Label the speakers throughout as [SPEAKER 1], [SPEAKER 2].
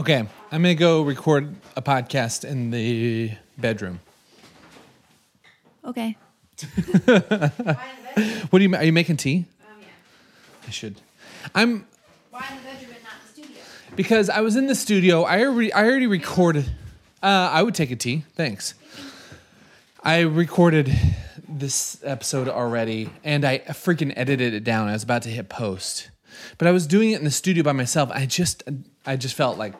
[SPEAKER 1] Okay, I'm gonna go record a podcast in the bedroom.
[SPEAKER 2] Okay.
[SPEAKER 1] What do you? Are you making tea?
[SPEAKER 2] Um,
[SPEAKER 1] I should. I'm
[SPEAKER 2] Why in the bedroom and not the studio?
[SPEAKER 1] because I was in the studio. I already I already recorded. Uh, I would take a tea. Thanks. I recorded this episode already, and I freaking edited it down. I was about to hit post, but I was doing it in the studio by myself. I just I just felt like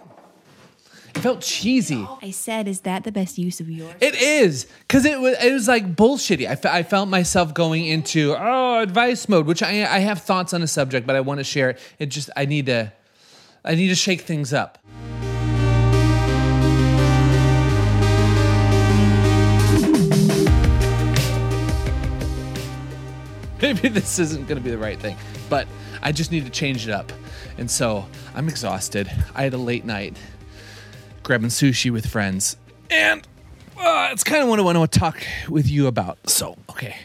[SPEAKER 1] it felt cheesy.
[SPEAKER 2] I said, is that the best use of yours?
[SPEAKER 1] It is because it was it was like bullshitty. I, fe- I felt myself going into oh advice mode, which I I have thoughts on a subject, but I want to share it. It just I need to I need to shake things up. Maybe this isn't going to be the right thing, but I just need to change it up. And so I'm exhausted. I had a late night grabbing sushi with friends, and uh, it's kind of what I want to talk with you about. So, okay,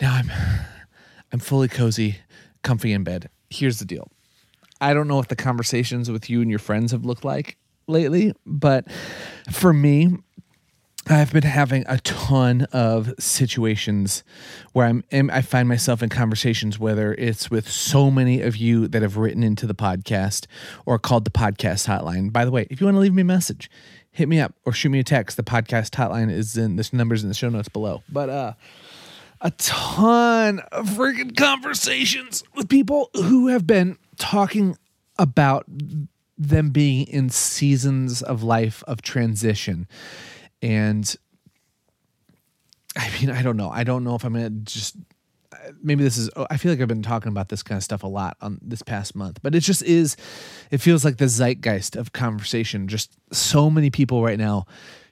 [SPEAKER 1] now I'm I'm fully cozy, comfy in bed. Here's the deal. I don't know what the conversations with you and your friends have looked like lately, but for me, I've been having a ton of situations where I'm I find myself in conversations whether it's with so many of you that have written into the podcast or called the podcast hotline. By the way, if you want to leave me a message, hit me up or shoot me a text. The podcast hotline is in this numbers in the show notes below. But uh a ton of freaking conversations with people who have been talking about them being in seasons of life of transition. And I mean, I don't know. I don't know if I'm going to just maybe this is I feel like I've been talking about this kind of stuff a lot on this past month, but it just is it feels like the zeitgeist of conversation. Just so many people right now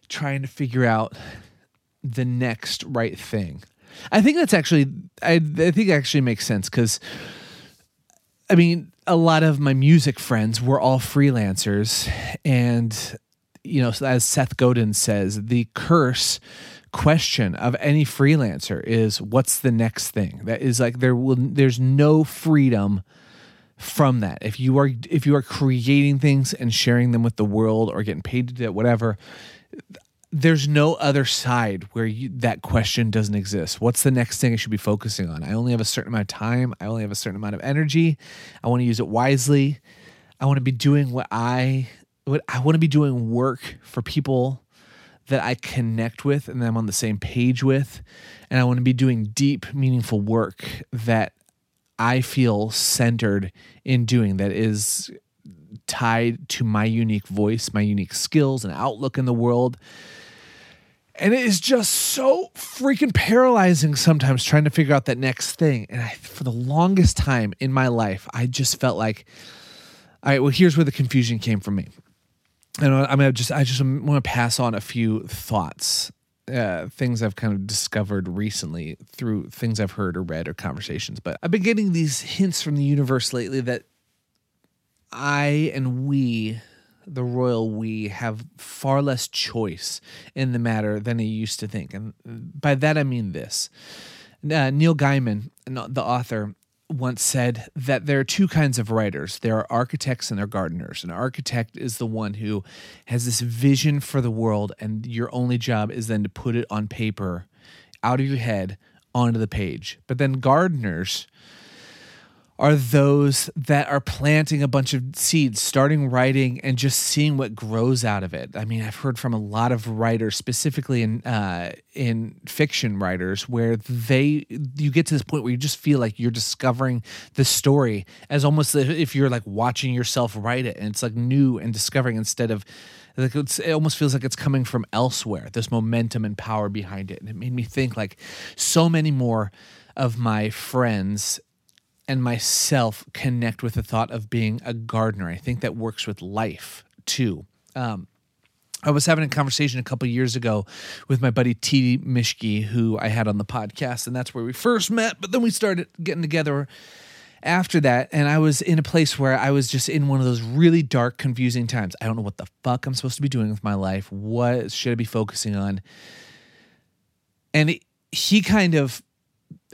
[SPEAKER 1] trying to figure out the next right thing. I think that's actually I I think it actually makes sense cuz I mean, a lot of my music friends were all freelancers and you know, as Seth Godin says, the curse question of any freelancer is what's the next thing? That is like there will there's no freedom from that. If you are if you are creating things and sharing them with the world or getting paid to do it, whatever, there's no other side where you, that question doesn't exist. What's the next thing I should be focusing on? I only have a certain amount of time. I only have a certain amount of energy. I want to use it wisely. I want to be doing what I what I want to be doing work for people that I connect with and that I'm on the same page with. And I want to be doing deep, meaningful work that I feel centered in doing that is tied to my unique voice, my unique skills and outlook in the world. And it is just so freaking paralyzing sometimes trying to figure out that next thing. And I, for the longest time in my life, I just felt like, all right, well, here's where the confusion came from me. And I'm gonna just, I just want to pass on a few thoughts, uh, things I've kind of discovered recently through things I've heard or read or conversations. But I've been getting these hints from the universe lately that I and we, the royal we, have far less choice in the matter than I used to think. And by that I mean this. Uh, Neil Gaiman, the author, once said that there are two kinds of writers there are architects and there are gardeners. An architect is the one who has this vision for the world, and your only job is then to put it on paper out of your head onto the page. But then gardeners are those that are planting a bunch of seeds, starting writing, and just seeing what grows out of it. I mean, I've heard from a lot of writers, specifically in uh, in fiction writers, where they you get to this point where you just feel like you're discovering the story as almost if you're like watching yourself write it, and it's like new and discovering instead of like it almost feels like it's coming from elsewhere. There's momentum and power behind it, and it made me think like so many more of my friends and myself connect with the thought of being a gardener. I think that works with life too. Um, I was having a conversation a couple years ago with my buddy T. Mishki, who I had on the podcast, and that's where we first met. But then we started getting together after that, and I was in a place where I was just in one of those really dark, confusing times. I don't know what the fuck I'm supposed to be doing with my life. What should I be focusing on? And it, he kind of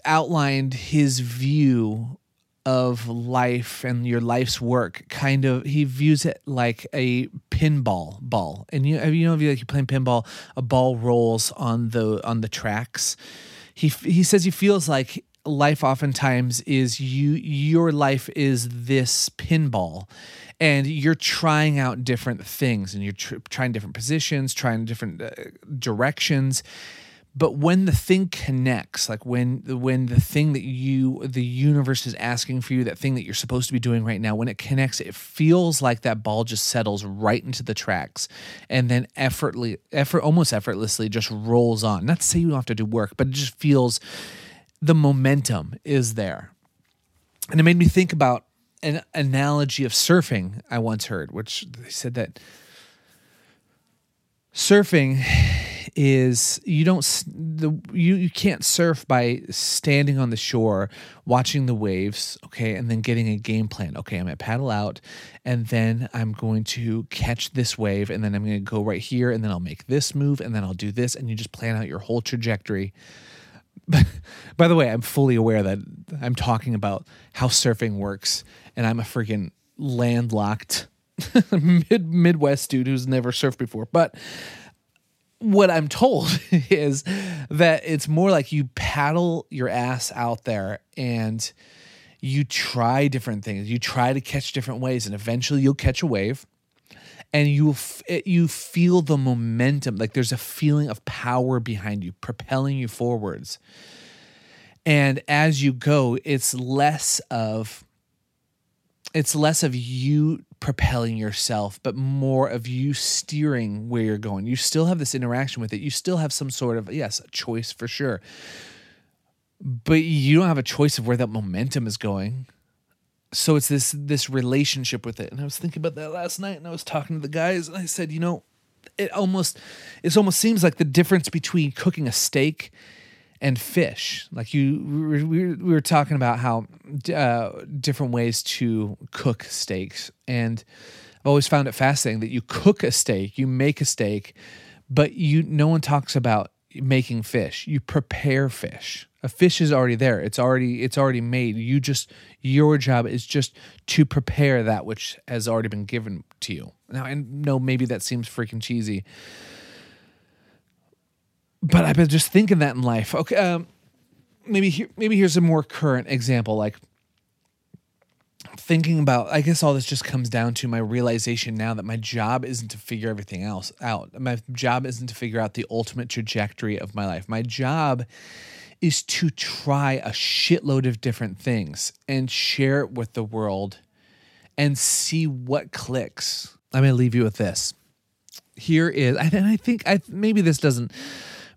[SPEAKER 1] outlined his view of life and your life's work kind of he views it like a pinball ball. And you you know if you like you're playing pinball a ball rolls on the on the tracks. He he says he feels like life oftentimes is you your life is this pinball and you're trying out different things and you're tr- trying different positions trying different uh, directions but when the thing connects like when when the thing that you the universe is asking for you that thing that you're supposed to be doing right now when it connects it feels like that ball just settles right into the tracks and then effortlessly effort almost effortlessly just rolls on. Not to say you don't have to do work but it just feels the momentum is there. And it made me think about an analogy of surfing I once heard, which they said that surfing is you don't the you you can't surf by standing on the shore watching the waves okay and then getting a game plan okay i'm gonna paddle out and then i'm going to catch this wave and then i'm gonna go right here and then i'll make this move and then i'll do this and you just plan out your whole trajectory by the way, I'm fully aware that I'm talking about how surfing works, and I'm a freaking landlocked mid Midwest dude who's never surfed before. But what I'm told is that it's more like you paddle your ass out there and you try different things. You try to catch different waves, and eventually you'll catch a wave and you f- you feel the momentum like there's a feeling of power behind you propelling you forwards and as you go it's less of it's less of you propelling yourself but more of you steering where you're going. You still have this interaction with it. You still have some sort of yes choice for sure. But you don't have a choice of where that momentum is going. So it's this this relationship with it. And i was thinking about that last night and i was talking to the guys and i said you know it almost it almost seems like the difference between cooking a steak and fish. Like you we were, we were talking about how uh, different ways to cook steaks. And i've always found it fascinating that you cook a steak you make a steak but you no one talks about making fish. You prepare fish. A fish is already there. It's already it's already made. You just your job is just to prepare that which has already been given to you. Now i know maybe that seems freaking cheesy but i've been just thinking that in life okay um, maybe here maybe here's a more current example like thinking about i guess all this just comes down to my realization now that my job isn't to figure everything else out. My job isn't to figure out the ultimate trajectory of my life. My job is to try a shitload of different things and share it with the world and see what clicks. I'm to leave you with this. Here is and i think i maybe this doesn't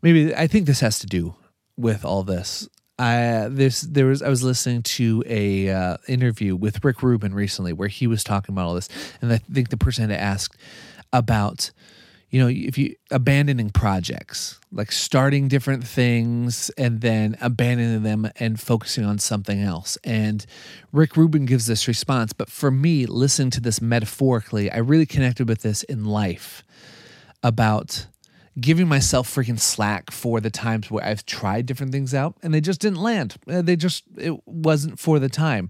[SPEAKER 1] maybe i think this has to do with all this. I this there was I was listening to a uh, interview with Rick Rubin recently where he was talking about all this, and I think the person had asked about you know if you abandoning projects like starting different things and then abandoning them and focusing on something else. And rick rubin gives this response but for me listening to this metaphorically i really connected with this in life about giving myself freaking slack for the times where I've tried different things out and they just didn't land. Uh, They just it wasn't for the time.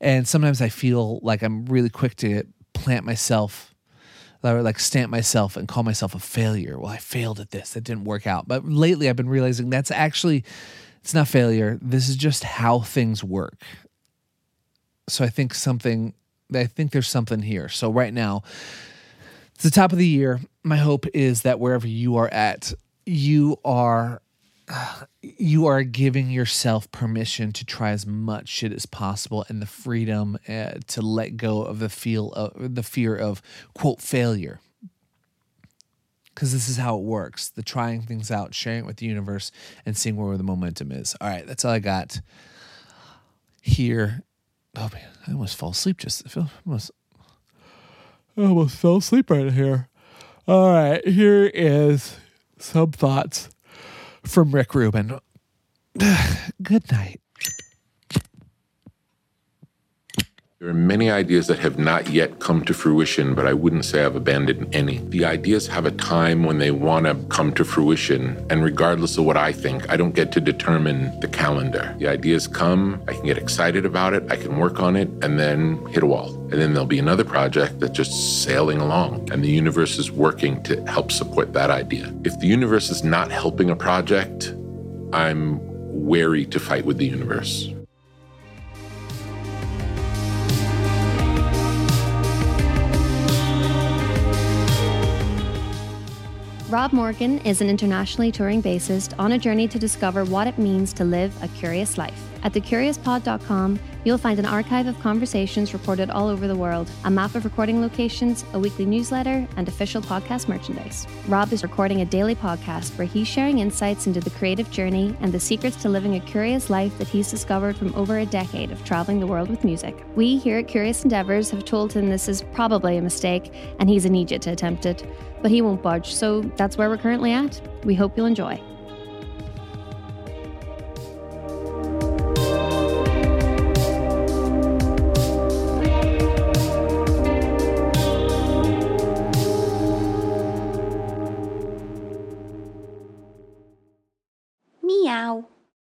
[SPEAKER 1] And sometimes I feel like I'm really quick to plant myself like stamp myself and call myself a failure. Well, I failed at this. That didn't work out. But lately I've been realizing that's actually it's not failure. This is just how things work. So I think something I think there's something here. So right now it's the top of the year. My hope is that wherever you are at, you are you are giving yourself permission to try as much shit as possible and the freedom uh, to let go of the feel of the fear of quote failure. Because this is how it works. The trying things out sharing it with the universe and seeing where the momentum is. All right that's all i got here. Oh man i almost fall asleep just almost I almost fell asleep right here. All right, here is some thoughts from Rick Rubin. Good night.
[SPEAKER 3] There are many ideas that have not yet come to fruition, but I wouldn't say I've abandoned any. The ideas have a time when they want to come to fruition, and regardless of what I think, I don't get to determine the calendar. The ideas come, I can get excited about it, I can work on it, and then hit a wall. And then there'll be another project that's just sailing along, and the universe is working to help support that idea. If the universe is not helping a project, I'm wary to fight with the universe.
[SPEAKER 4] Rob Morgan is an internationally touring bassist on a journey to discover what it means to live a curious life. At thecuriouspod.com, you'll find an archive of conversations reported all over the world, a map of recording locations, a weekly newsletter, and official podcast merchandise. Rob is recording a daily podcast where he's sharing insights into the creative journey and the secrets to living a curious life that he's discovered from over a decade of traveling the world with music. We here at Curious Endeavors have told him this is probably a mistake and he's an idiot to attempt it, but he won't budge, so that's where we're currently at. We hope you'll enjoy.